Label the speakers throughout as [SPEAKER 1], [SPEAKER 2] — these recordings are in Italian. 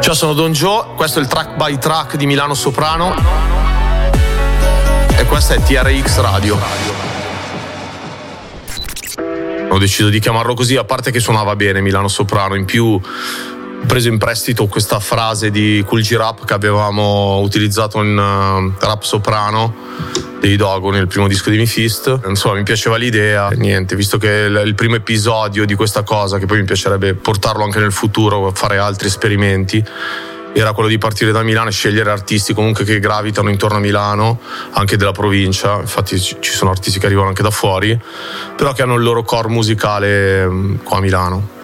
[SPEAKER 1] Ciao, sono Don Joe, questo è il track by track di Milano Soprano e questa è TRX Radio. Ho deciso di chiamarlo così, a parte che suonava bene Milano Soprano, in più preso in prestito questa frase di Cool G Rap che avevamo utilizzato in uh, Rap Soprano dei Dogo nel primo disco di Mifist. Insomma, mi piaceva l'idea. Niente, visto che il primo episodio di questa cosa, che poi mi piacerebbe portarlo anche nel futuro, fare altri esperimenti era quello di partire da Milano e scegliere artisti comunque che gravitano intorno a Milano, anche della provincia, infatti ci sono artisti che arrivano anche da fuori, però che hanno il loro core musicale mm, qua a Milano.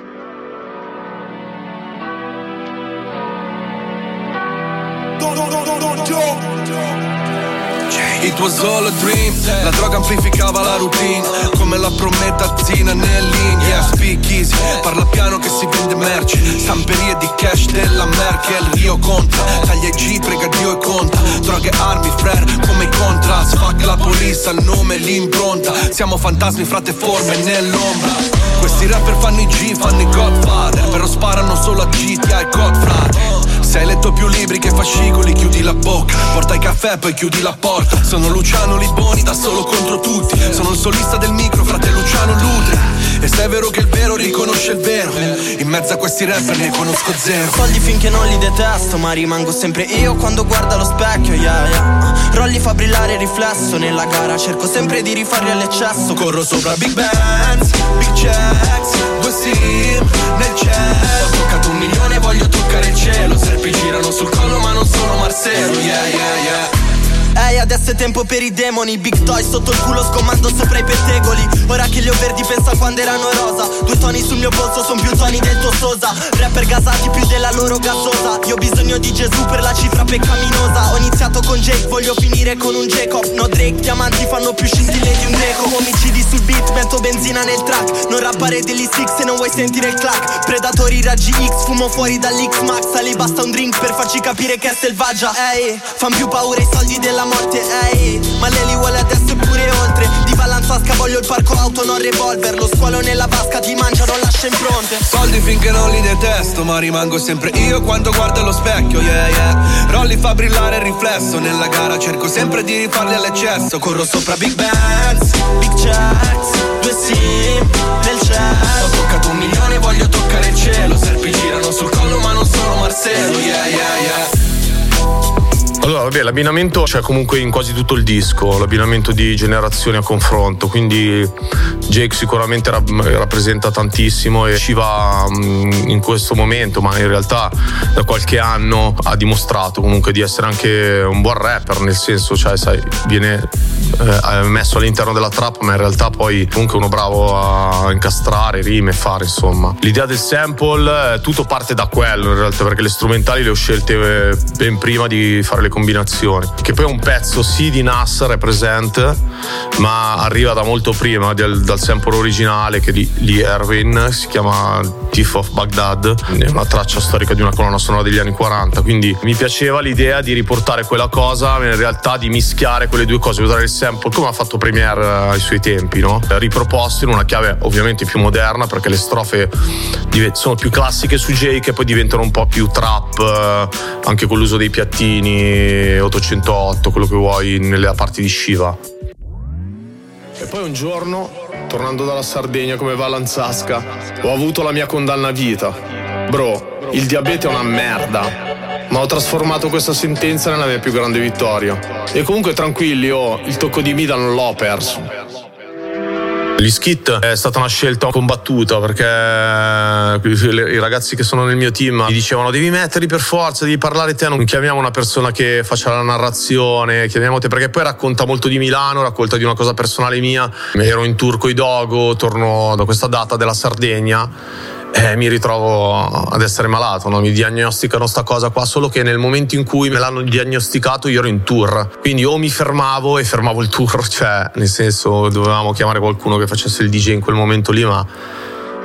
[SPEAKER 2] All a dream. La droga amplificava la routine Come la promettazzina nell'in Yeah, speak easy Parla piano che si vende merce Stamperie di cash della Merkel Rio conta. Taglia i G, prega Dio e conta. Droghe, armi, frere come i contras Fuck la polizia, il nome, l'impronta. Siamo fantasmi, frate forme nell'ombra. Questi rapper fanno i G, fanno i Godfather Però sparano solo a GTA e Godfather se hai letto più libri che fascicoli, chiudi la bocca. Porta il caffè, poi chiudi la porta. Sono Luciano Liboni, da solo contro tutti. Sono il solista del micro, frate Luciano Lutri. E se è vero che il vero riconosce il vero, in mezzo a questi rapper ne conosco zero.
[SPEAKER 3] Soldi finché non li detesto, ma rimango sempre io quando guardo allo specchio, yeah, yeah. Rolli fa brillare il riflesso nella gara, cerco sempre di rifarli all'eccesso.
[SPEAKER 2] Corro sopra Big Bands, Big Checks, due sim nel cielo. Ho toccato un milione, voglio toccare il cielo. Serpi girano sul collo, ma non sono Marcello, yeah, yeah, yeah.
[SPEAKER 3] Ehi, adesso è tempo per i demoni. Big toy sotto il culo scomando sopra i pettegoli. Ora che li ho verdi pensa quando erano rosa. Due toni sul mio polso son più toni del tuo sosa. Rapper gasati più della loro gasosa. Io ho bisogno di Gesù per la cifra peccaminosa. Ho iniziato con Jake, voglio finire con un Jacob. No Drake, diamanti fanno più scintille di un greco. Omicidi sul beat, metto benzina nel track. Non rappare degli six se non vuoi sentire il clack. Predatori raggi X, fumo fuori dall'X-Max. A basta un drink per farci capire che è selvaggia. Ehi, fan più paura i soldi della morte, ehi Ma lei li vuole adesso e pure oltre Di Vallanzasca voglio il parco auto, non revolver Lo squalo nella vasca ti mangia, non lascia impronte
[SPEAKER 2] Soldi finché non li detesto, ma rimango sempre io quando guardo allo specchio, yeah yeah. Rolli fa brillare il riflesso nella gara, cerco sempre di rifarli all'eccesso. Corro sopra Big Bands,
[SPEAKER 3] Big checks, due sim nel cielo
[SPEAKER 2] ho toccato un milione, voglio toccare il cielo. Serpi girano sul collo, ma non sono Marcello, yeah yeah yeah.
[SPEAKER 1] Allora, vabbè, l'abbinamento c'è comunque in quasi tutto il disco, l'abbinamento di generazioni a confronto, quindi Jake sicuramente rappresenta tantissimo e ci va mm, in questo momento, ma in realtà da qualche anno ha dimostrato comunque di essere anche un buon rapper, nel senso, cioè sai, viene eh, messo all'interno della trap, ma in realtà poi comunque uno bravo a incastrare rime e fare, insomma. L'idea del sample, eh, tutto parte da quello in realtà, perché le strumentali le ho scelte eh, ben prima di fare le combinazioni. Che poi è un pezzo sì di Nasser è presente, ma arriva da molto prima dal, dal sample originale che di, di Erwin, si chiama Thief of Baghdad, è una traccia storica di una colonna sonora degli anni 40, quindi mi piaceva l'idea di riportare quella cosa, in realtà di mischiare quelle due cose, usare il sample come ha fatto Premiere eh, ai suoi tempi, no? riproposto in una chiave ovviamente più moderna perché le strofe sono più classiche su Jake e poi diventano un po' più trap eh, anche con l'uso dei piattini 808, quello che vuoi nelle parti di Shiva. E poi un giorno, tornando dalla Sardegna come va Lanzasca, ho avuto la mia condanna a vita. Bro, il diabete è una merda ma ho trasformato questa sentenza nella mia più grande vittoria. E comunque tranquilli, oh, il tocco di Mida non l'ho perso. Gli skit è stata una scelta combattuta perché i ragazzi che sono nel mio team mi dicevano devi metterli per forza, devi parlare te, non chiamiamo una persona che faccia la narrazione, chiamiamo te perché poi racconta molto di Milano, racconta di una cosa personale mia. Ero in tour con i Dogo, torno da questa data della Sardegna eh, mi ritrovo ad essere malato, no? mi diagnosticano sta cosa qua, solo che nel momento in cui me l'hanno diagnosticato io ero in tour, quindi o mi fermavo e fermavo il tour, cioè nel senso dovevamo chiamare qualcuno che facesse il DJ in quel momento lì, ma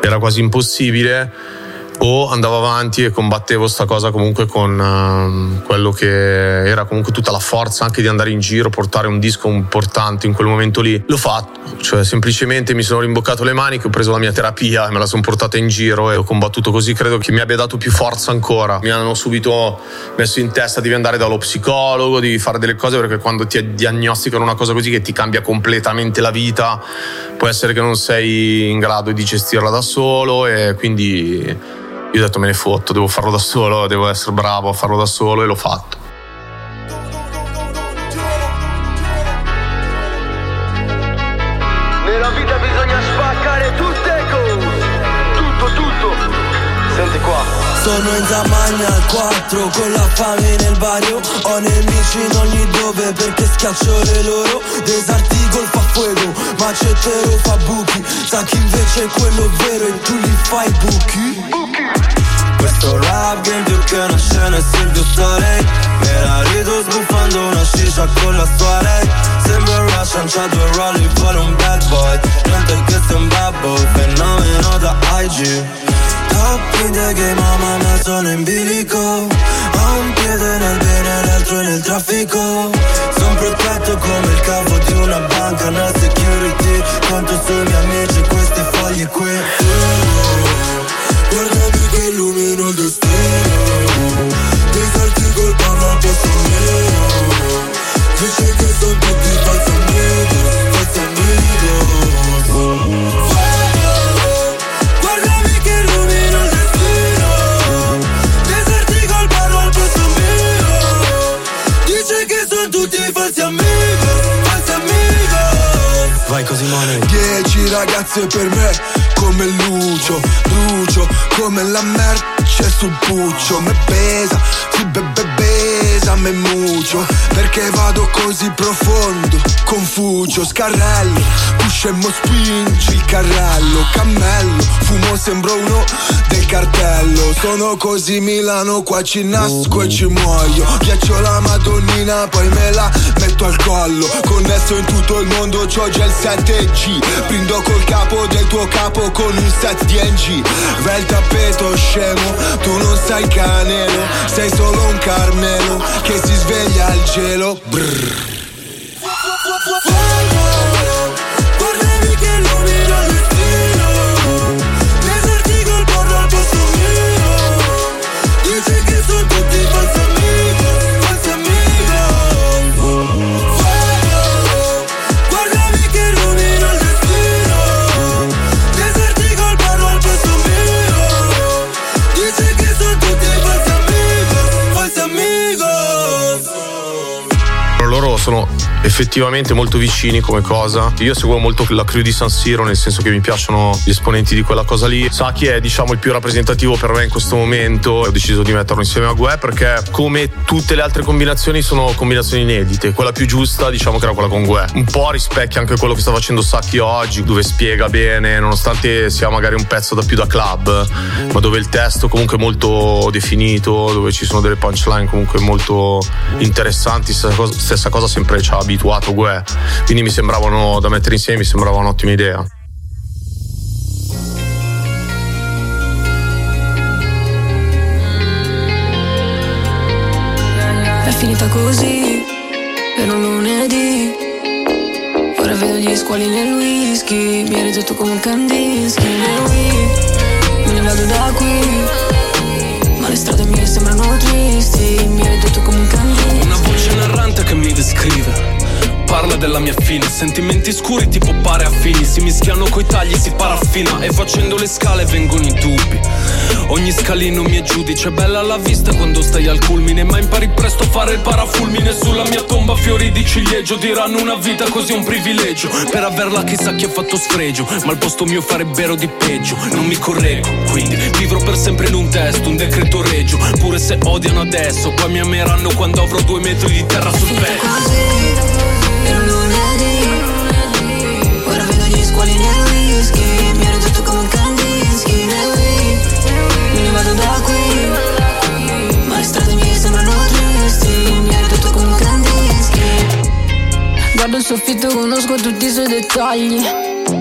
[SPEAKER 1] era quasi impossibile o andavo avanti e combattevo sta cosa comunque con uh, quello che era comunque tutta la forza anche di andare in giro, portare un disco importante in quel momento lì. L'ho fatto, cioè semplicemente mi sono rimboccato le maniche, ho preso la mia terapia e me la sono portata in giro e ho combattuto così, credo che mi abbia dato più forza ancora. Mi hanno subito messo in testa devi andare dallo psicologo, devi fare delle cose perché quando ti diagnosticano una cosa così che ti cambia completamente la vita, può essere che non sei in grado di gestirla da solo e quindi io ho detto me ne fotto, devo farlo da solo, devo essere bravo a farlo da solo e l'ho fatto.
[SPEAKER 4] Sono in Zamagna al 4 con la fame nel bagno Ho nemici in ogni dove perché schiaccio le loro. Desarticol fa fuego, macettero fa buchi. Sa chi invece è quello vero e tu li fai buchi. Questo rap game più che una scena è Silvio Storey Me la rido sbuffando una sciscia con la sua lei Sembra Russian, c'ha due rolli, vuole un bad boy. Niente che sei un babbo, fenomeno da IG In the game, mamma ma sono in bilico Ho un piede nel bene e l'altro nel traffico. Sono protetto come il capo di una banca nel security. Conto sui miei amici questi fogli qui. Guardami che illumino il destino
[SPEAKER 5] ragazze per me come Lucio, brucio come la merce sul puccio, me pesa, si besa, me mucio, perché vado così profondo, Confucio, scarrello, puscemmo spingi il carrello, cammello, fumo sembro uno del cartello, sono così Milano, qua ci nasco e ci muoio, ghiaccio la madonnina, poi me la metto al collo, connesso in tutto il mondo, c'ho già il 7G, brindo col capo del tuo capo con un set di NG Vai il tappeto scemo, tu non sai canelo Sei solo un carmelo che si sveglia al cielo Brrr.
[SPEAKER 1] Effettivamente molto vicini come cosa. Io seguo molto la crew di San Siro, nel senso che mi piacciono gli esponenti di quella cosa lì. Saki è diciamo il più rappresentativo per me in questo momento. Ho deciso di metterlo insieme a Gue perché come tutte le altre combinazioni sono combinazioni inedite. Quella più giusta diciamo che era quella con Gue. Un po' rispecchia anche quello che sta facendo Saki oggi, dove spiega bene, nonostante sia magari un pezzo da più da club, ma dove il testo comunque è molto definito, dove ci sono delle punchline comunque molto interessanti. Stessa cosa, stessa cosa sempre ha abituato Gue. Quindi mi sembravano da mettere insieme, mi sembrava un'ottima idea.
[SPEAKER 6] È finita così, per un lunedì. Ora vedo gli squali nel whisky, mi hai ridotto come un Kandinsky ne vado da qui, ma le strade mie sembrano
[SPEAKER 2] parla della mia fine. Sentimenti scuri tipo pare affini. Si mischiano coi tagli, si paraffina. E facendo le scale vengono i dubbi. Ogni scalino mi è giudice Bella la vista quando stai al culmine. Ma impari presto a fare il parafulmine. Sulla mia tomba fiori di ciliegio Diranno una vita così è un privilegio. Per averla chissà chi ha fatto sfregio. Ma al posto mio farebbero di peggio. Non mi correggo, quindi vivrò per sempre in un testo Un decreto regio. Pure se odiano adesso Poi mi ameranno quando avrò due metri di terra sul petto
[SPEAKER 6] squali nel whisky, mi hai ridotto come un Kandinsky nel Wii. Me ne vado da qui, ma le strade mie sembrano tristi, mi hai ridotto come un Kandinsky. Guardo il soffitto, conosco tutti i suoi dettagli.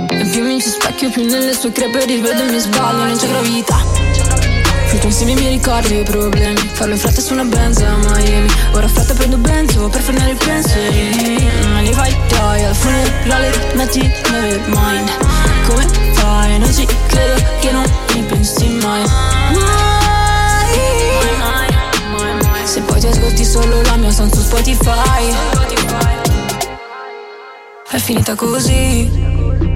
[SPEAKER 6] E più mi ci specchio, più nelle sue crepe rivedo i miei sbagli, non c'è gravità. Flutto insieme i miei ricordi e i problemi. Farlo in fretta su una benza a Miami. Ora fretta prendo benzo per frenare i pensieri? Me li fai dai al funerale metti never mind Come fai? Non ci credo che non mi pensi mai. Mai Se poi ti ascolti solo la mia sound su Spotify. È finita così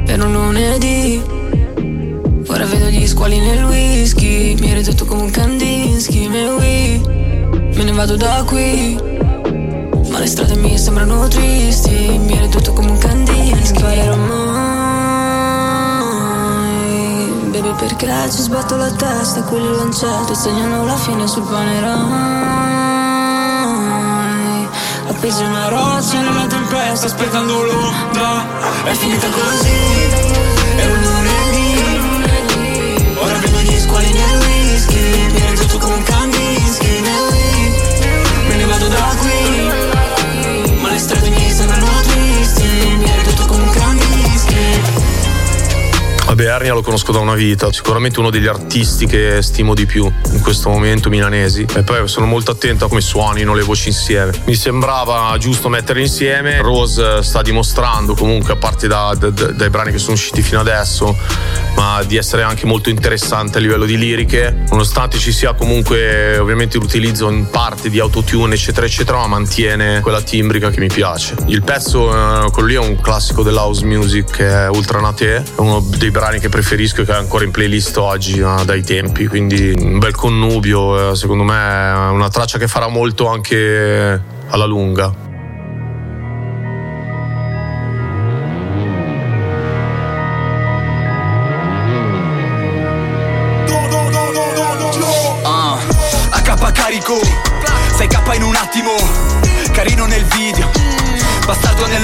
[SPEAKER 6] Per un lunedì Ora vedo gli squali nel whisky. Mi ridotto come un Kandinsky Me Wii Me ne vado da qui. Ma le strade mie sembrano tristi. Mi ridotto come un Kandinsky. Non sbaglierò mai Baby perché ci sbatto la testa? Quelli lancette segnano la fine sul panerai. Appesi una roccia nella tempesta Aspettando l'onda È finita così. È squali nel whisky Mi hai ridotto come un Kandinsky nel Me ne vado da qui Ma le strade mie sembrano tristi Mi hai ridotto come un Kandinsky
[SPEAKER 1] Vabbè, Ernia lo conosco da una vita, sicuramente uno degli artisti che stimo di più in questo momento milanesi. E poi sono molto attento a come suonino le voci insieme. Mi sembrava giusto metterle insieme. Rose sta dimostrando comunque, a parte da- da- dai brani che sono usciti fino adesso, ma di essere anche molto interessante a livello di liriche, nonostante ci sia comunque ovviamente l'utilizzo in parte di autotune, eccetera, eccetera, ma mantiene quella timbrica che mi piace. Il pezzo, eh, quello lì è un classico dell'house music è Ultra Nate, è uno dei brani che preferisco e che è ancora in playlist oggi eh, dai tempi, quindi un bel connubio, eh, secondo me è una traccia che farà molto anche alla lunga.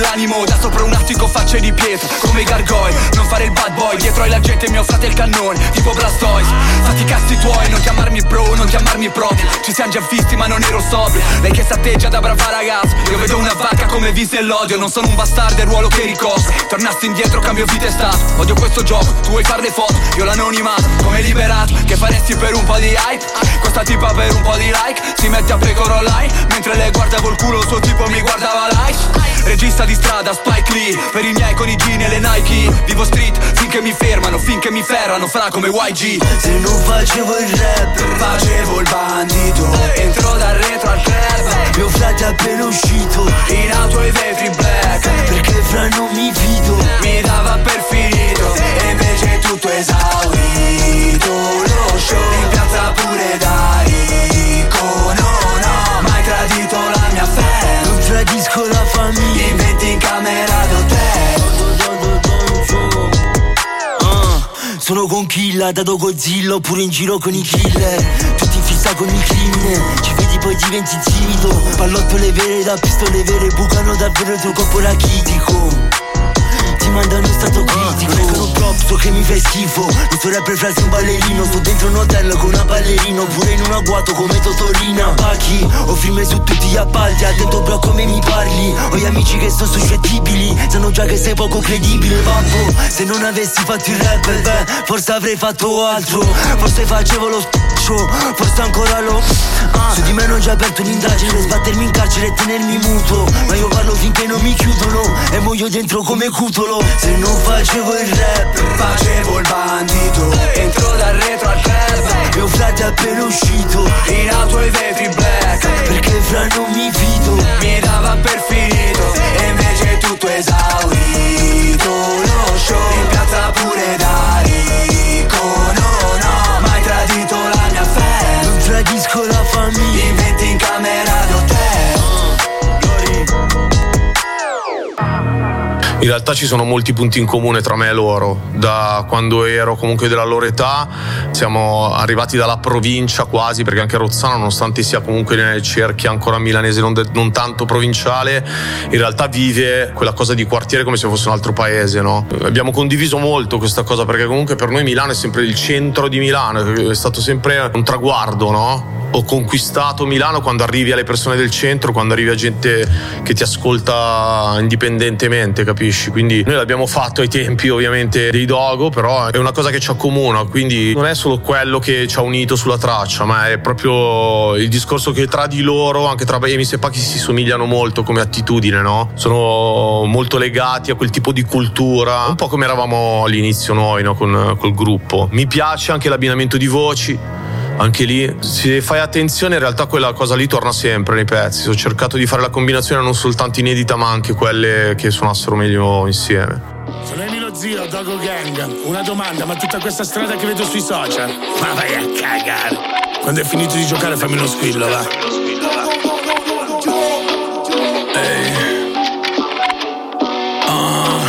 [SPEAKER 7] Nell'animo, da sopra un attico facce di pietra Come i gargoyle, non fare il bad boy Dietro hai la gente, mio frate il cannone Tipo Blastoise, fatti i cazzi tuoi Non chiamarmi bro, non chiamarmi proprio. Ci siamo già visti ma non ero sobrio. Lei che s'atteggia da brava ragazza. Io vedo una vacca come viste e l'odio Non sono un bastardo, è il ruolo che ricopro Tornassi indietro, cambio vita e stato. Odio questo gioco, tu vuoi fare le foto. Io l'anonimato, come liberato Che faresti per un po' di hype. Questa tipa per un po' di like Si mette a pecora online Mentre lei guardavo il culo, suo tipo mi guardava live Regista di strada, Spike Lee Per i miei conigini e le Nike. Vivo street finché mi fermano Finché mi ferrano, fra come YG
[SPEAKER 8] Se non facevo il rap
[SPEAKER 7] Facevo il bandito Entro dal retro al club.
[SPEAKER 8] Mio frate è appena uscito.
[SPEAKER 7] In auto i vetri black.
[SPEAKER 8] Perché fra non mi fido.
[SPEAKER 7] Mi dava per finito. E invece tutto esaurito. Lo show in piazza pure da Vegas con la famiglia. Diventi in camera
[SPEAKER 8] d'hotel. Uh, Sono con Killa, dato Godzilla oppure in giro con i killer. Tutti fissa con il crimine Ci vedi poi diventi timido. Pallotto le vere da pistole vere Bucano davvero il tuo corpo rachitico ti mandano in stato critico. Dicono pop, so che mi fai schifo. Non sto rapper frasi un ballerino Sto dentro un hotel con una ballerina Oppure in un agguato come Totorina. Pacchi, ho firme su tutti gli appalti Attento bro come mi parli. Ho gli amici che sono suscettibili Sanno già che sei poco credibile Babbo, se non avessi fatto il rap Beh, forse avrei fatto altro. Forse facevo lo spaccio Forse ancora lo ah, Su di me non c'è aperto un'indagine sbattermi in carcere e tenermi muto. Ma io parlo finché non mi chiudono E muoio dentro come cutolo. Se non facevo il rap
[SPEAKER 7] Facevo il bandito. Entro dal retro al club
[SPEAKER 8] E un frate appena uscito.
[SPEAKER 7] In auto i vetri black
[SPEAKER 8] Perché fra non mi fido.
[SPEAKER 7] Mi dava per finito E invece tutto esaurito. Lo show in piazza pure da
[SPEAKER 8] Tradisco la famiglia
[SPEAKER 7] Inventi in camera d'hotel
[SPEAKER 1] In realtà ci sono molti punti in comune tra me e loro. Da quando ero comunque della loro età, siamo arrivati dalla provincia quasi, perché anche Rozzano, nonostante sia comunque nelle cerchie ancora milanese, non, de- non tanto provinciale, in realtà vive quella cosa di quartiere come se fosse un altro paese. No? Abbiamo condiviso molto questa cosa, perché comunque per noi Milano è sempre il centro di Milano, è stato sempre un traguardo, no? Ho conquistato Milano quando arrivi alle persone del centro, quando arrivi a gente che ti ascolta indipendentemente, capisci? Quindi noi l'abbiamo fatto ai tempi ovviamente dei Dogo, però è una cosa che ci accomuna, quindi non è solo quello che ci ha unito sulla traccia, ma è proprio il discorso che tra di loro, anche tra Emis e Pachi si somigliano molto come attitudine, no? Sono molto legati a quel tipo di cultura, un po' come eravamo all'inizio noi, no? Con, col gruppo. Mi piace anche l'abbinamento di voci anche lì se fai attenzione in realtà quella cosa lì torna sempre nei pezzi ho cercato di fare la combinazione non soltanto inedita ma anche quelle che suonassero meglio insieme
[SPEAKER 9] sono Emilio Zio, Dogo Gang. Una domanda, ma tutta questa strada che vedo sui social? Ma vai a cagare. Quando hai finito di giocare fammi uno squillo, va. Ehi. Ah.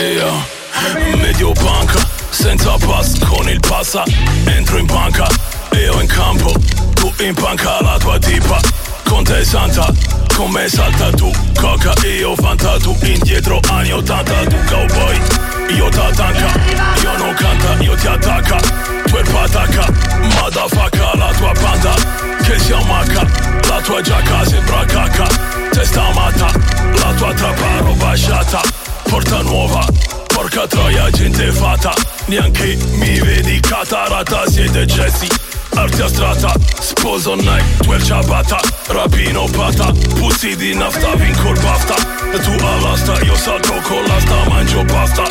[SPEAKER 9] Io. Medio punk. Senza pass con il passa Entro in banca Io in campo. Tu in panca la tua tipa. Con te santa Con me salta tu. Coca io fanta Tu indietro anni 80 Tu cowboy Io t'attanca Io non canta Io ti attacca. Tu è patacca Madafaka la tua banda. Che si ammacca La tua giacca sembra cacca. Testa matta La tua trappa roba sciata Porta nuova Porca troia, gente fatta Neanche mi vedi catarata Siete Jesse, arti astratta Sposo night, quel ciabatta. Rapino pata, pussy di nafta Vinco il bafta. Tu all'asta, io salto con l'asta Mangio pasta,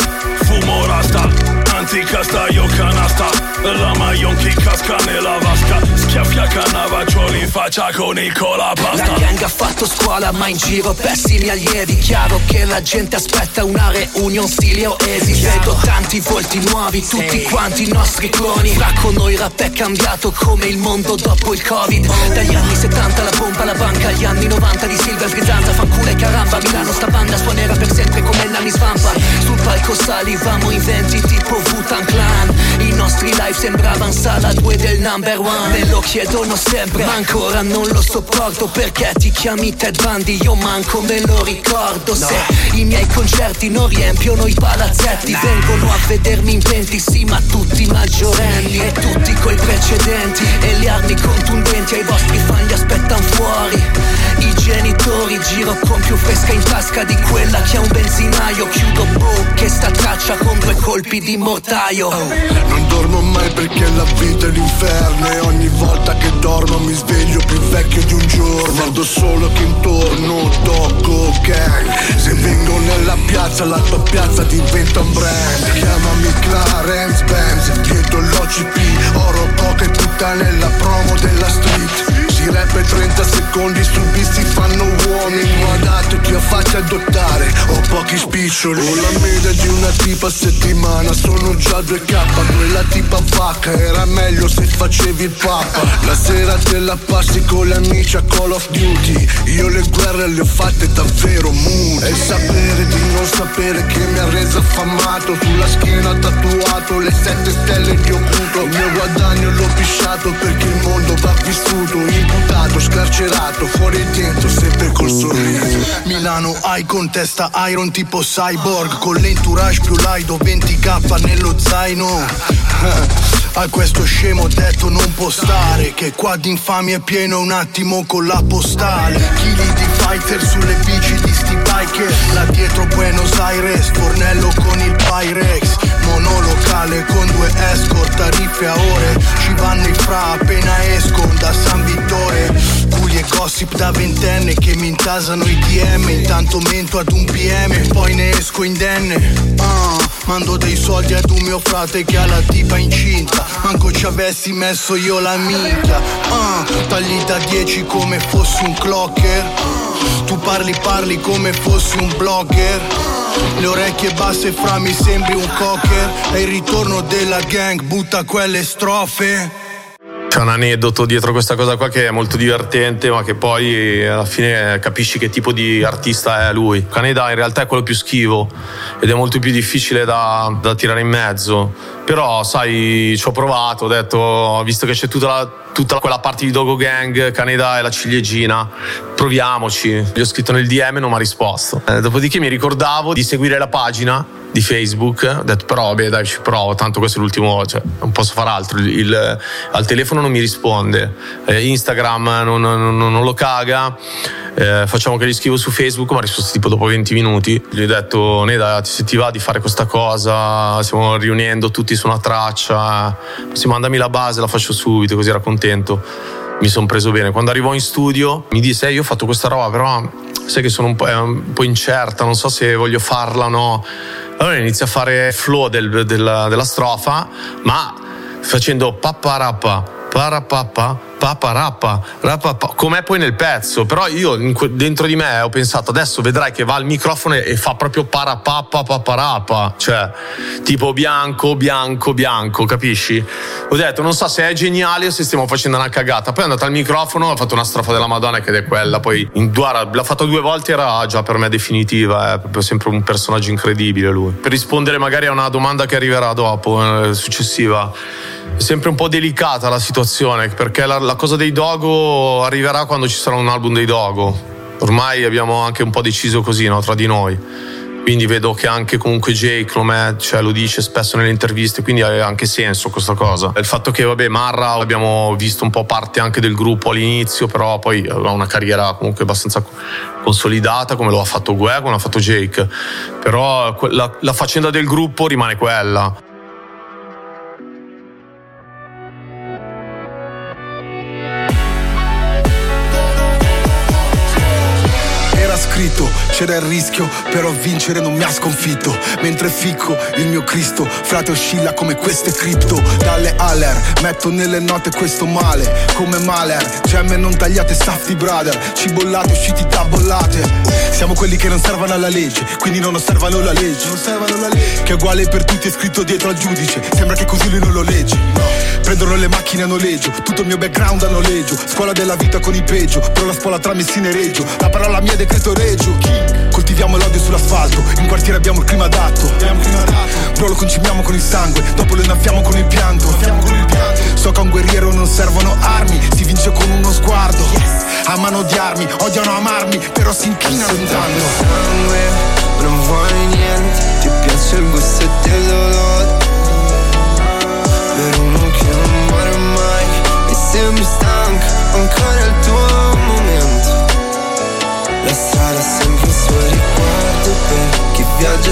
[SPEAKER 9] fumo rasta Anticasta, io canasta La maglion chi casca nella vasca Schiaffia canavaccioli in faccia con il colapasta
[SPEAKER 10] La gang ha fatto scuola ma in giro pessimi allievi. Chiaro che la gente aspetta una reunion stile oesi Vedo tanti volti nuovi, tutti quanti i nostri cloni. Fra con noi rap è cambiato come il mondo dopo il covid. Dagli anni 70 la pompa, la banca, agli anni 90 di Silver Sgrizzanza. Fanculo e caramba, Milano sta banda suonerà per sempre come Nanni Svampa Sul palco salivamo in venti tipo Wu-Tang Clan. I nostri live sembravano sala 2 del number one. Me lo chiedono sempre, ma ancora non lo sopporto. Perché ti chiami Ted Bundy, io manco me lo ricordo. Se i miei concerti non riempiono i palazzetti Vengono a vedermi in venti, sì ma tutti maggiorenni E tutti coi precedenti. E le armi contundenti Ai vostri fan li aspettano fuori. I genitori giro con più fresca in tasca di quella che ha un benzinaio. Chiudo bocche sta traccia con due colpi di mortaio
[SPEAKER 11] Non dormo mai perché la vita è l'inferno E ogni volta che dormo mi sveglio più vecchio di un giorno. Guardo solo che intorno tocco gang Se vengo nella piazza la tua piazza diventa un brand. Chiamami Clarence Benz Dietro l'OCP Oro, coca e puttane la promo della street Si rap 30 secondi con disturbisti fanno uomini. Adatto ti fatti adottare Ho pochi spiccioli. Ho la media di una tipa a settimana Sono già 2K Quella tipa vacca Era meglio se facevi il papa. La sera te la passi con gli amici a Call of Duty. Io le guerre le ho fatte davvero muti. E sapere di non sapere che mi ha reso affamato. Sulla schiena tatuato le sette stelle di occulto Il mio guadagno l'ho pisciato perché il mondo va vissuto scarcerato, fuori e dentro sempre col sorriso.
[SPEAKER 5] Milano hai con testa iron tipo cyborg Con l'entourage più lido 20k nello zaino. A questo scemo detto non postare Che qua di infamia è pieno un attimo con la postale. Chili di fighter sulle bici di sti biker? Là dietro Buenos Aires, fornello con il Pyrex. Monolocale con due escort, tariffe a ore. Ci vanno i fra appena esco da San Vittore Culi e gossip da ventenne che mi intasano i DM Intanto mento ad un PM, poi ne esco indenne. Ah, Mando dei soldi ad un mio frate che ha la tipa incinta Manco ci avessi messo io la minchia. Ah, Tagli da 10 come fossi un clocker. Tu parli parli come fossi un blogger. Le orecchie basse fra mi sembri un cocker. È il ritorno della gang, butta quelle strofe
[SPEAKER 1] C'è un aneddoto dietro questa cosa qua che è molto divertente, ma che poi alla fine capisci che tipo di artista è lui. Caneda in realtà è quello più schivo ed è molto più difficile da, da tirare in mezzo. Però, sai, ci ho provato, ho detto, visto che c'è tutta, la- tutta quella parte di Dogo Gang, Caneda è la ciliegina, proviamoci. Gli ho scritto nel DM e non mi ha risposto. Eh, dopodiché mi ricordavo di seguire la pagina di Facebook, ho detto però vabbè dai ci provo, tanto questo è l'ultimo, cioè, non posso fare altro, il, al telefono non mi risponde, eh, Instagram non, non- non lo caga, eh, facciamo che gli scrivo su Facebook, ma ha risposto tipo dopo 20 minuti, gli ho detto Neda se ti va di fare questa cosa, stiamo riunendo tutti su una traccia, sì, mandami la base, la faccio subito, così era contento. Mi sono preso bene. Quando arrivò in studio mi disse: "Eh, Io ho fatto questa roba, però sai che sono un po', un po' incerta, non so se voglio farla o no. Allora inizia a fare flow del- della, della strofa, ma facendo paparappa, parapappa, paparappa, rapappa, com'è poi nel pezzo. Però io dentro di me ho pensato: adesso vedrai che va al microfono e, fa proprio parapappa, paparappa, cioè tipo bianco, bianco, bianco, capisci? Ho detto: non so se è geniale o se stiamo facendo una cagata. Poi è andato al microfono, ha fatto una strofa della Madonna che è quella. Poi in, guarda, l'ha fatto due volte, era già per me definitiva. È proprio sempre un personaggio incredibile lui. Per rispondere magari a una domanda che arriverà dopo, eh, successiva. È sempre un po' delicata la situazione perché la, la cosa dei Dogo arriverà quando ci sarà un album dei Dogo. Ormai abbiamo anche un po' deciso così no, tra di noi. Quindi vedo che anche comunque Jake lo, met- cioè, lo dice spesso nelle interviste, quindi ha anche senso questa cosa. Il fatto che, vabbè, Marra l'abbiamo visto un po' parte anche del gruppo all'inizio, però poi ha una carriera comunque abbastanza consolidata, come lo ha fatto Gue, come l'ha fatto Jake. Però la, la faccenda del gruppo rimane quella.
[SPEAKER 11] Scritto, c'era il rischio, però vincere non mi ha sconfitto. Mentre ficco il mio Cristo, frate oscilla come queste cripto. Dalle aller, metto nelle note questo male, come maler. Gemme non tagliate, safety brother, cibollate usciti da bollate. Siamo quelli che non servono alla legge, quindi non osservano la legge. Non osservano la legge. Che è uguale per tutti è scritto dietro al giudice, sembra che così lui non lo legge. Prendono le macchine a noleggio, tutto il mio background a noleggio. Scuola della vita con i peggio, però la scuola tra Messina e Reggio. La parola mia è decreto reggio. Coltiviamo l'odio sull'asfalto, in quartiere abbiamo il clima adatto. Bro lo concimiamo con il sangue, dopo lo innaffiamo con il pianto. So che a un guerriero non servono armi, si vince con uno sguardo. Amano di armi, odiano amarmi, però si inchinano andando.
[SPEAKER 12] sangue, non vuoi niente, ti piace il gusto del dolore. Riguardo per chi viaggia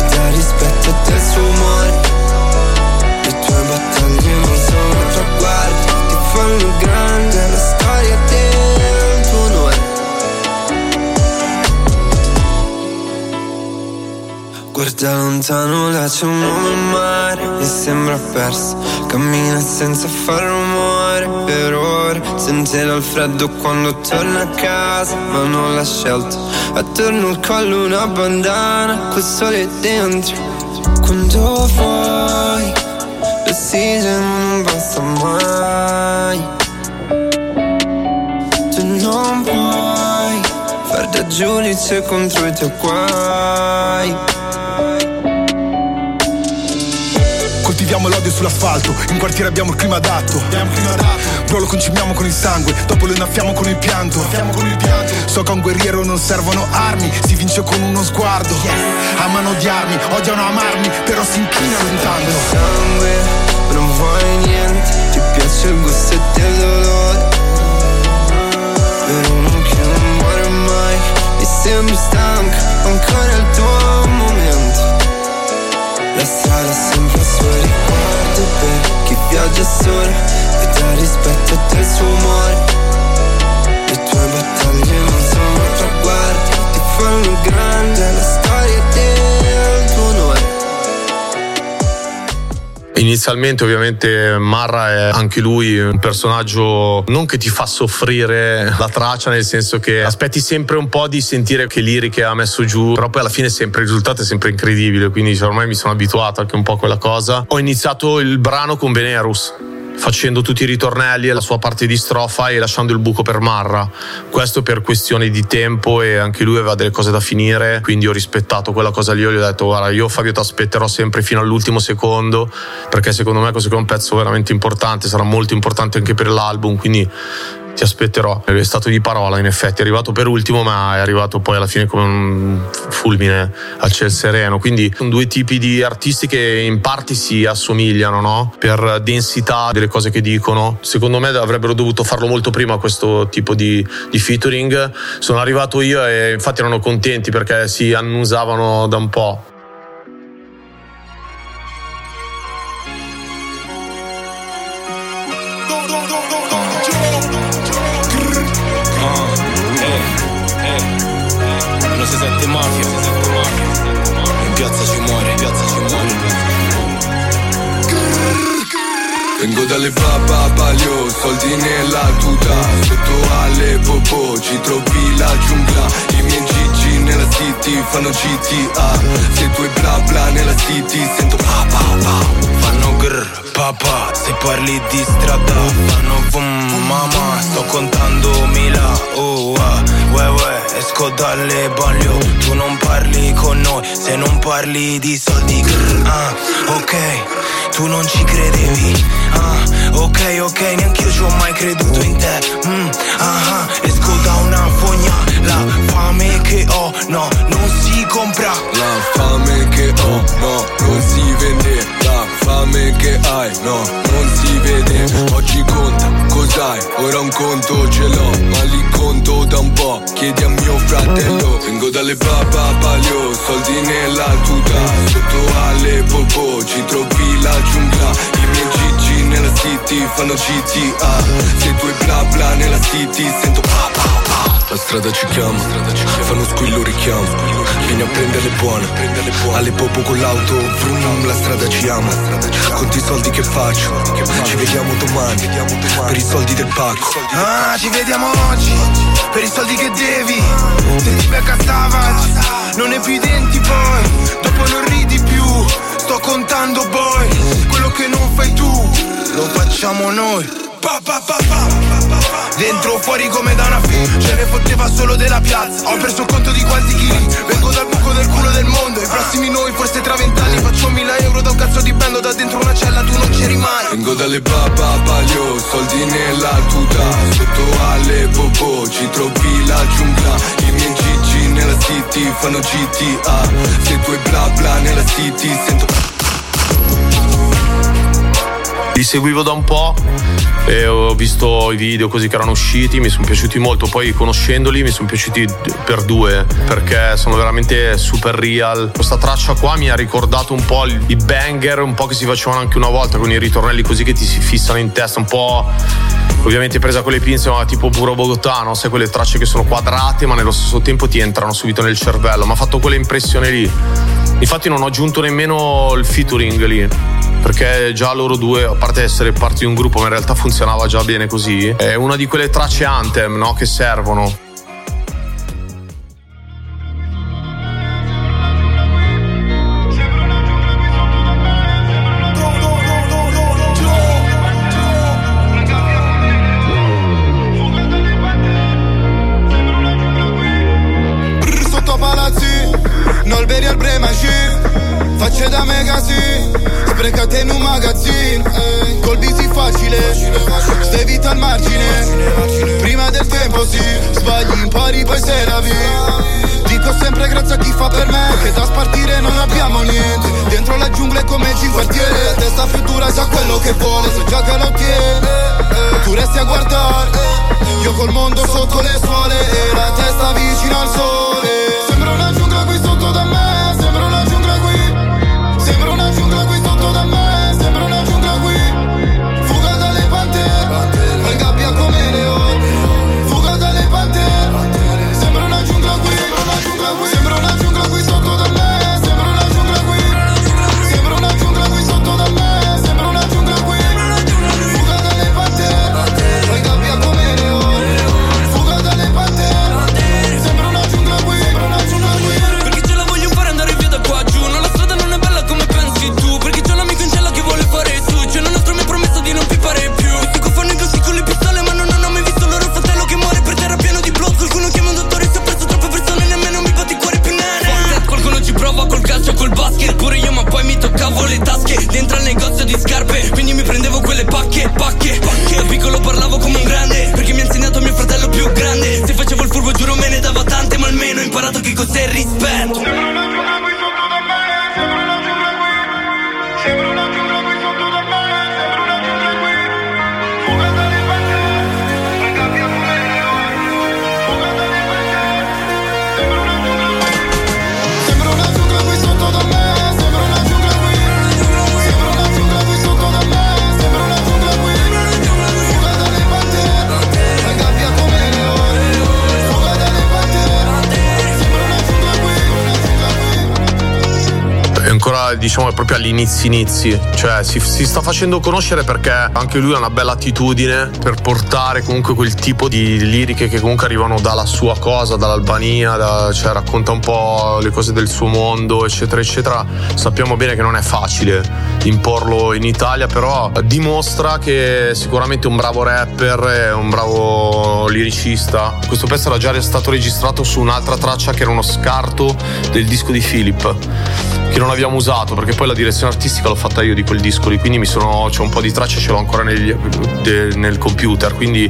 [SPEAKER 12] Dai rispetto del suo umore. Le tue battaglie non sono traguardi Ti fanno grande la storia del Guarda lontano là c'è un uomo al mare E sembra perso. Cammina senza far rumore Per ore Sentirà il freddo quando torna a casa Ma non l'ha scelto. Attorno al collo una bandana Col sole dentro. Quando vuoi L'ossigeno non basta mai. Tu non puoi Far da giudice contro i tuoi guai
[SPEAKER 11] Coltiviamo l'odio sull'asfalto, in quartiere abbiamo il clima adatto. Bro lo concimiamo con il sangue, dopo lo innaffiamo con il pianto. So che a un guerriero non servono armi, si vince con uno sguardo. Amano odiarmi, odiano amarmi, però si inchinano intanto.
[SPEAKER 12] sangue, non vuoi niente, ti piace il gusto del dolore. Per uno che non muore mai, mi sembri stanco, ancora il tuo momento. La strada sempre al suo riguardo per chi viaggia solo e dà rispetto del suo umore. Le tue battaglie non sono traguardi, ti fanno grande la storia del
[SPEAKER 1] Inizialmente ovviamente Marra è anche lui un personaggio non che ti fa soffrire la traccia nel senso che aspetti sempre un po' di sentire che liriche ha messo giù però poi alla fine sempre il risultato è sempre incredibile quindi cioè, ormai mi sono abituato anche un po' a quella cosa. Ho iniziato il brano con Venerus facendo tutti i ritornelli e la sua parte di strofa e lasciando il buco per Marra. Questo per questioni di tempo e anche lui aveva delle cose da finire, quindi ho rispettato quella cosa lì, gli ho detto guarda io Fabio ti aspetterò sempre fino all'ultimo secondo perché secondo me questo è un pezzo veramente importante, sarà molto importante anche per l'album, quindi ti aspetterò. È stato di parola, in effetti, è arrivato per ultimo, ma è arrivato poi alla fine come un fulmine al ciel sereno. Quindi sono due tipi di artisti che in parti si assomigliano, no? Per densità delle cose che dicono. Secondo me avrebbero dovuto farlo molto prima questo tipo di, di featuring. Sono arrivato io e infatti erano contenti perché si annusavano da un po'.
[SPEAKER 13] Vengo dalle baba balio, soldi nella tuta. Sotto alle popò, ci trovi la giungla. I miei gigi nella city fanno GTA Se i tuoi bla bla nella city sento pa pa pa.
[SPEAKER 14] Fanno grr, papà, se parli di strada Fanno vum, mamma, sto contando mila Oh, ah, uè, uè, esco dalle banlieue Tu non parli con noi, se non parli di soldi grr, ah, ok, tu non ci credevi. Ah, ok, ok, neanche io ci ho mai creduto in te. Mm, ah, ah, esco da una fogna La fame che ho, no, non si compra.
[SPEAKER 13] La fame che ho, no, non si vende. La fame che hai, no, non si vede. Oggi conta, cos'hai? Ora un conto ce l'ho Ma li conto da un po', chiedi a mio fratello Vengo dalle baba palio, soldi nella tuta. Sotto alle popo, ci trovi la giungla I miei nella city fanno GTA Se tu hai bla bla nella city sento pa pa pa. La strada ci chiama, fanno squillo richiamo. Vieni a prendere buone, alle popo con l'auto Vrum, la strada ci ama. Conti i soldi che faccio Ci vediamo domani Per i soldi del pacco.
[SPEAKER 11] Ah, ci vediamo oggi Per i soldi che devi. Se ti becca Savage Non ne più i denti poi Dopo non ridi più Sto contando boy che non fai tu Lo facciamo noi. Pa, pa, pa. Dentro fuori come da una fi Ce ne fotteva solo della piazza. Ho perso conto di quanti chili. Vengo dal buco del culo del mondo. I prossimi noi forse tra vent'anni Faccio mila euro da un cazzo di bando. Da dentro una cella tu non c'eri mai.
[SPEAKER 13] Vengo dalle baba palio, soldi nella tuta. Sotto alle popo, ci trovi la giungla. I miei gigi nella city fanno GTA Se tu hai bla bla nella city sento
[SPEAKER 1] Li seguivo da un po' e ho visto i video così che erano usciti, mi sono piaciuti molto, poi conoscendoli mi sono piaciuti per due perché sono veramente super real. Questa traccia qua mi ha ricordato un po' i banger, un po' che si facevano anche una volta con i ritornelli così che ti si fissano in testa, un po' ovviamente presa con le pinze, ma tipo puro bogotano, sai quelle tracce che sono quadrate ma nello stesso tempo ti entrano subito nel cervello, mi ha fatto quell'impressione lì. Infatti non ho aggiunto nemmeno il featuring lì perché già loro due, a parte essere parte di un gruppo, ma in realtà funzionava già bene così, è una di quelle tracce anthem no? che servono. Agli inizi inizi cioè si, si sta facendo conoscere perché anche lui ha una bella attitudine per portare comunque quel tipo di liriche che comunque arrivano dalla sua cosa dall'Albania da- cioè racconta un po' le cose del suo mondo eccetera eccetera. Sappiamo bene che non è facile imporlo in Italia però dimostra che sicuramente è un bravo rapper è un bravo liricista. Questo pezzo era già stato registrato su un'altra traccia che era uno scarto del disco di Philip che non abbiamo usato perché poi la direzione artistica l'ho fatta io di quel disco lì quindi sono c'è un po' di tracce ce l'ho ancora negli- de- nel computer quindi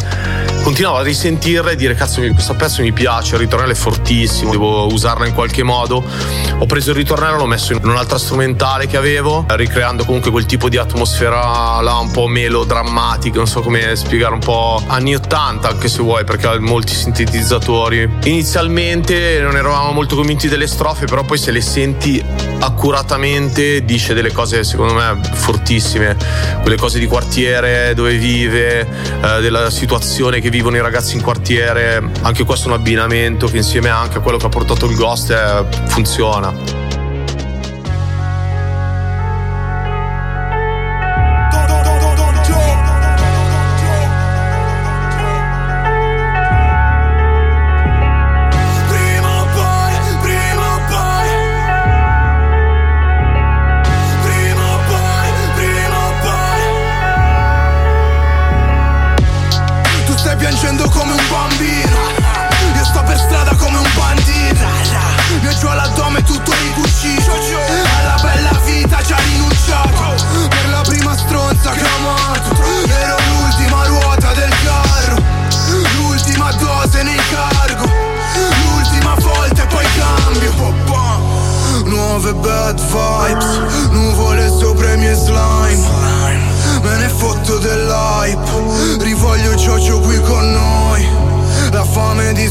[SPEAKER 1] continuavo a risentirla e dire cazzo questo pezzo mi piace, il ritornello è fortissimo, devo usarla in qualche modo. Ho preso il ritornello, l'ho messo in un'altra strumentale che avevo, ricreando comunque quel tipo di atmosfera là un po' melodrammatica, non so come spiegare, un po' anni 80 anche se vuoi, perché ha molti sintetizzatori. Inizialmente non eravamo molto convinti delle strofe, però poi se le senti accuratamente dice delle cose secondo me fortissime, quelle cose di quartiere dove vive, eh, della situazione che vivono i ragazzi in quartiere, anche questo è un abbinamento che insieme anche a quello che ha portato il Ghost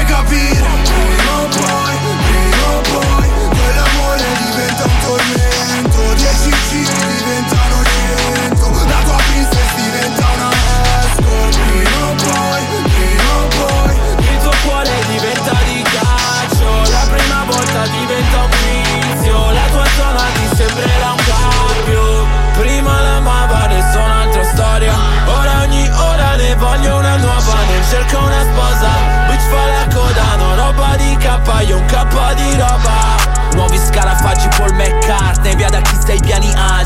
[SPEAKER 1] mooi kapir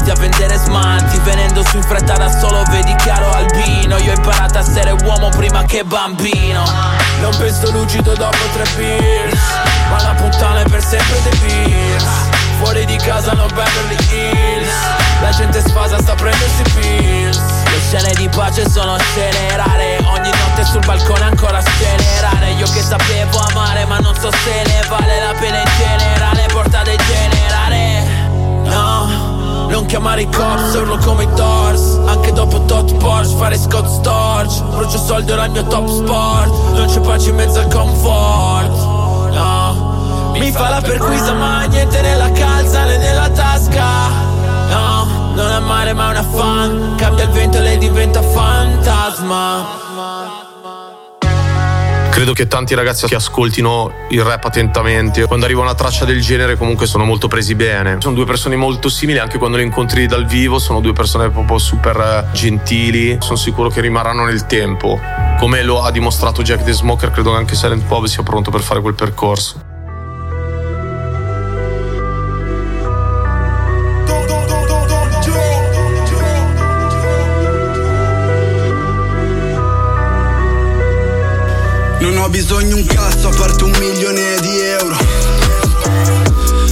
[SPEAKER 15] porti a vendere smanti Venendo su in fretta da solo vedi chiaro albino Io ho imparato a essere uomo prima
[SPEAKER 1] che
[SPEAKER 15] bambino. Non penso lucido dopo tre beers Ma la puttana è per sempre The Beers. Fuori di casa non Beverly Hills La gente sfasa sta a prendersi pills. Le scene di pace sono scene rare Ogni notte sul balcone ancora scene rare. Io che sapevo amare ma non so se ne vale la pena in generale Portate chiamare i cops, urlo come i tors Anche dopo tot Porsche, fare Scott Storch. Brucio soldi, ora il mio top sport. Non c'è pace in mezzo al comfort, no. Mi fa la perquisa ma niente nella calza né nella tasca. No, non amare ma una fan. Cambia il vento e lei diventa fantasma
[SPEAKER 1] tanti ragazzi che ascoltino il rap attentamente, quando arriva una traccia del genere comunque sono molto presi bene. Sono due persone molto simili, anche quando le incontri dal vivo, sono due persone proprio super eh, gentili, sono sicuro che rimarranno nel tempo. Come lo ha dimostrato Jack the Smoker, credo che anche Silent Bob sia pronto per fare quel percorso.
[SPEAKER 5] Bisogno un cazzo a parte un milione di euro.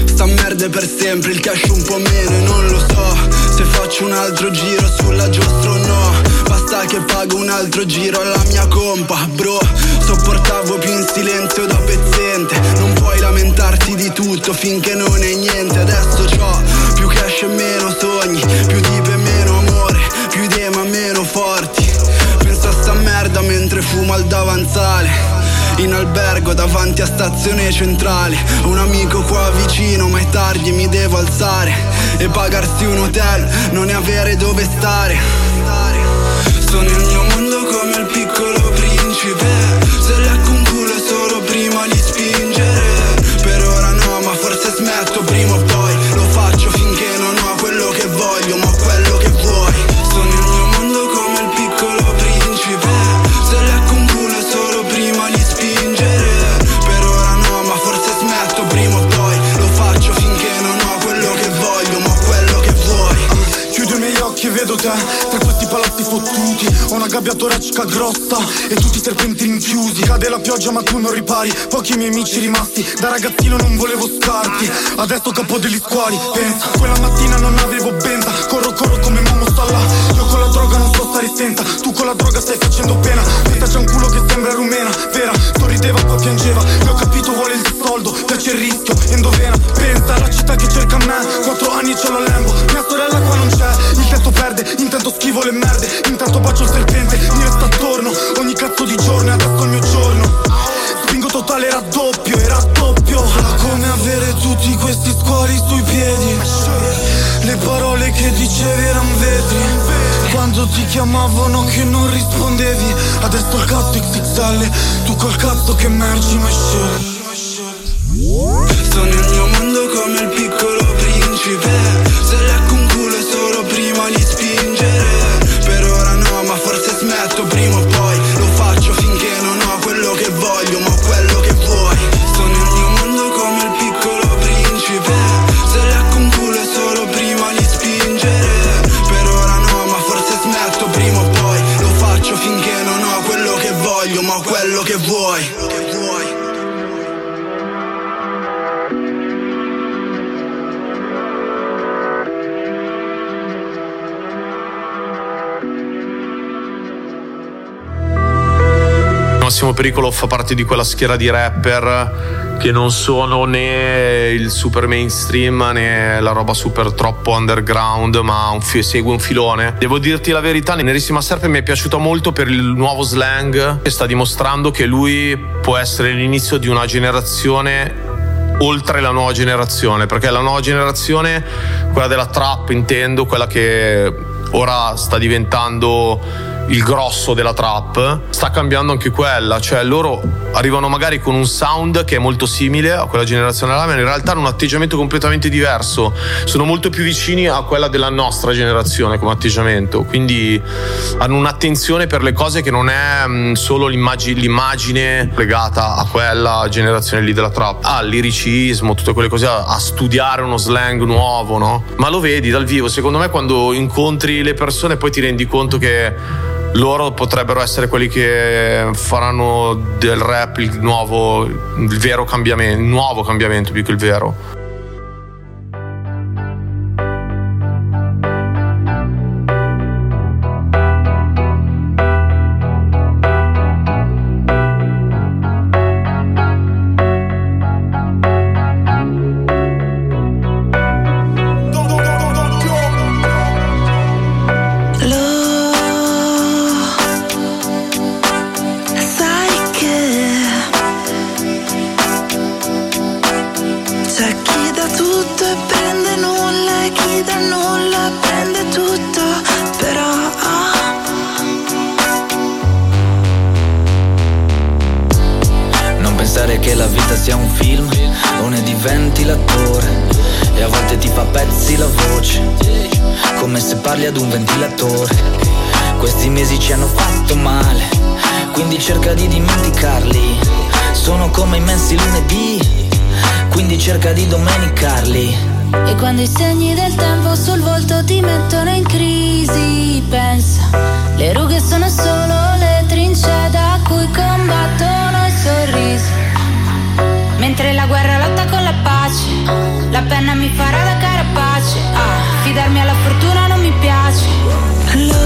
[SPEAKER 5] Sta merda per sempre, il cash un po' meno e non lo so Se faccio un altro giro sulla giostra o no. Basta che pago un altro giro alla mia compa, bro. Sopportavo più in silenzio da pezzente. Non puoi lamentarti di tutto finché non è niente. Adesso c'ho più cash e meno sogni Più tipe e meno amore Più idee ma meno forti. Penso a sta merda mentre fumo al davanzale in albergo davanti a stazione centrale. Un amico qua vicino ma è tardi mi devo alzare. E pagarsi un hotel non è avere dove stare. Sono il mio mondo come il piccolo principe. Se lecco un culo solo prima di spingere. Per ora no ma forse smetto
[SPEAKER 16] fottuti Ho una gabbia toracica grossa e tutti i serpenti rinchiusi. Cade la pioggia ma tu non ripari Pochi miei amici rimasti. Da ragazzino non volevo scarti Adesso capo degli squali Pensa, quella mattina non avevo benza Corro corro come mammo sta là Io con la droga non so senza. Tu con la droga stai facendo pena. Questa c'è un culo che sembra rumena Vera, sorrideva poi piangeva. E ho capito vuole il soldo Piace il rischio, endovena Pensa alla città che cerca me. Quattro anni c'ho la Lambo. Mia sorella qua non c'è. Il tetto perde, intanto schivo le merde. Intanto bacio il serpente, mi resta attorno. Ogni cazzo di giorno e adesso è il mio giorno. Spingo totale raddoppio e raddoppio. Come avere tutti questi squali sui piedi. Le parole che dicevi eran vetri Quando ti chiamavano che non rispondevi Adesso il cazzo XXL Tu col cazzo che merci ma scegli
[SPEAKER 1] Pericolo fa parte di quella schiera di rapper che non sono né il super mainstream né la roba super troppo underground, ma un fi- segue un filone. Devo dirti la verità, Nerissima Serpe mi è piaciuta molto per il nuovo slang che sta dimostrando che lui può essere l'inizio di una generazione oltre la nuova generazione, perché la nuova generazione, quella della trap intendo, quella che ora sta diventando il grosso della trap, sta cambiando anche quella, cioè loro arrivano magari con un sound che è molto simile a quella generazione là, ma in realtà hanno un atteggiamento completamente diverso, sono molto più vicini a quella della nostra generazione come atteggiamento, quindi hanno un'attenzione per le cose che non è mh, solo l'immagine, l'immagine legata a quella generazione lì della trap, al liricismo, tutte quelle cose, a studiare uno slang nuovo, no? Ma lo vedi dal vivo, secondo me quando incontri le persone poi ti rendi conto che loro potrebbero essere quelli che faranno del rap il nuovo, il vero cambiamento, il nuovo cambiamento più che il vero.
[SPEAKER 17] Alla fortuna non mi piace.
[SPEAKER 18] sai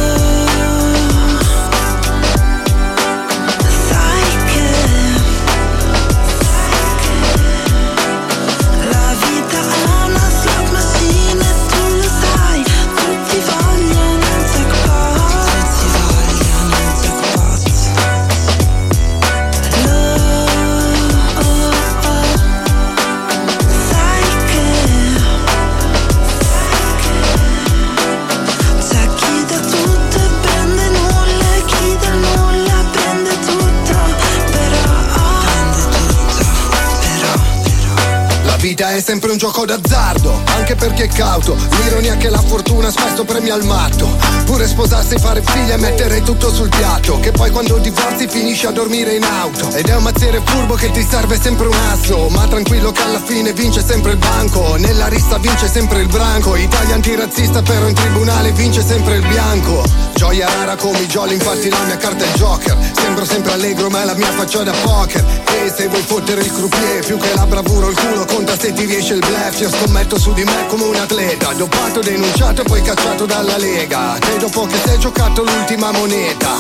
[SPEAKER 19] sempre un gioco d'azzardo, anche perché è cauto. L'ironia che la fortuna spesso premia il matto. Pure sposarsi, fare figli e mettere tutto sul piatto. Che poi quando divorzi finisci a dormire in auto. Ed è un mazziere furbo che ti serve sempre un asso. Ma tranquillo che alla fine vince sempre il banco. Nella rissa vince sempre il branco. Italia antirazzista, però in tribunale vince sempre il bianco.
[SPEAKER 11] Gioia rara come i jolly, infatti la mia carta è il joker. Sembro sempre allegro ma è la mia faccia da poker. E se vuoi fottere il croupier Più che la bravura o il culo conta. Se ti riesce il bluff Io scommetto su di me come un atleta. Dopato, denunciato e poi cacciato dalla lega. Te dopo che sei giocato l'ultima moneta.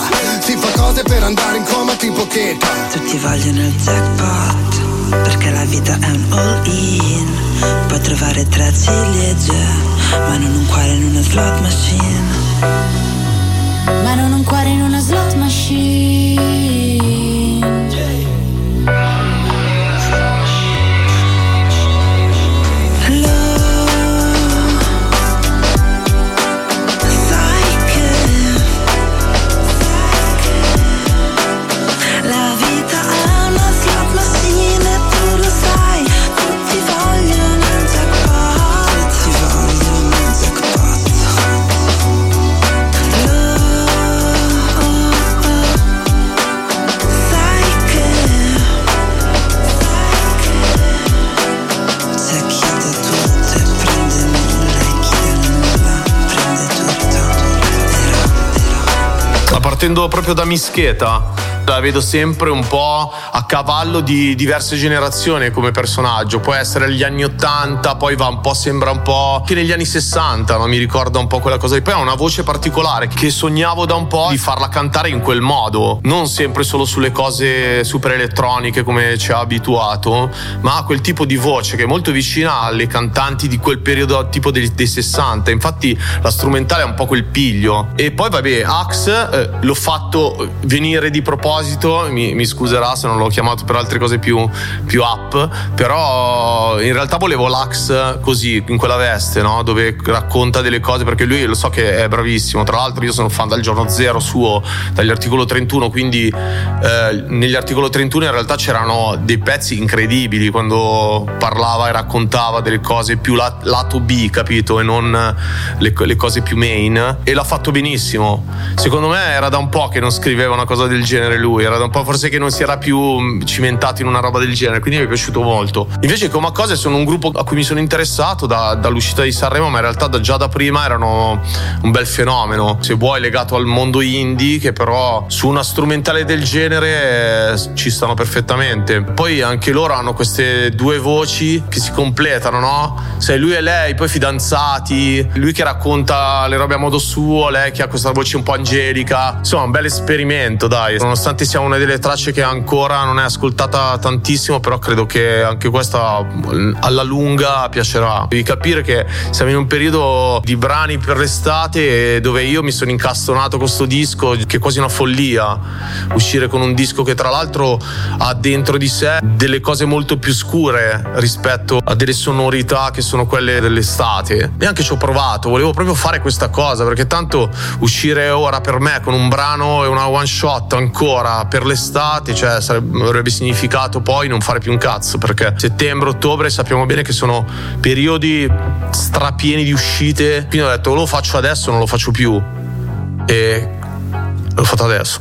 [SPEAKER 11] Si fa cose per andare in coma tipo cheta
[SPEAKER 18] Tutti vogliono il jackpot Perché la vita è un all-in. Puoi trovare tre ciliegie Ma non un cuore in una slot machine
[SPEAKER 1] partendo proprio da Mischeta, la vedo sempre un po' a cavallo di diverse generazioni come personaggio. Può essere gli anni 80, poi va un po', sembra un po' che negli anni 60, no? mi ricorda un po' quella cosa. E poi ha una voce particolare che sognavo da un po' di farla cantare in quel modo, non sempre solo sulle cose super elettroniche come ci ha abituato, ma ha quel tipo di voce che è molto vicina alle cantanti di quel periodo tipo dei, dei 60. Infatti la strumentale è un po' quel piglio. E poi vabbè, Axe eh, l'ho fatto venire di proposito, mi, mi scuserà se non l'ho chiamato per altre cose più, più up, però in realtà volevo l'Axe così, in quella veste, no? dove racconta delle cose, perché lui lo so che è bravissimo, tra l'altro io sono fan dal giorno zero suo, dagli articolo 31, quindi eh, negli articolo 31 in realtà c'erano dei pezzi incredibili quando parlava e raccontava delle cose più lat- lato B, capito? E non le, le cose più main. E l'ha fatto benissimo. Secondo me era da un po' che non scriveva una cosa del genere lui, era da un po' forse che non si era più mh, cimentato in una roba del genere, quindi mi è piaciuto molto. Invece Coma Cose sono un gruppo a cui mi sono interessato da- dall'uscita di Sanremo, ma in realtà da- già da prima erano un bel fenomeno. Se vuoi legato al mondo indie, che però su una strumentale del genere eh, ci stanno perfettamente. Poi anche loro hanno queste due voci che si completano, no? Sei lui e lei, poi fidanzati, lui che racconta le robe a modo suo, lei che ha questa voce un po' angelica. Insomma, un bel esperimento, dai. Nonostante sia una delle tracce che ancora non è ascoltata tantissimo, però credo che anche questa alla lunga piacerà. Devi capire che siamo in un periodo di brani per l'estate dove io mi sono incastonato con questo disco che è quasi una follia uscire con un disco che tra l'altro ha dentro di sé delle cose molto più scure rispetto a delle sonorità che sono quelle dell'estate e anche ci ho provato volevo proprio fare questa cosa perché tanto uscire ora per me con un brano e una one shot ancora per l'estate cioè sarebbe, avrebbe significato poi non fare più un cazzo perché settembre ottobre sappiamo bene che sono periodi strapieni di uscite. Quindi ho detto lo faccio adesso non lo faccio più. E l'ho fatto adesso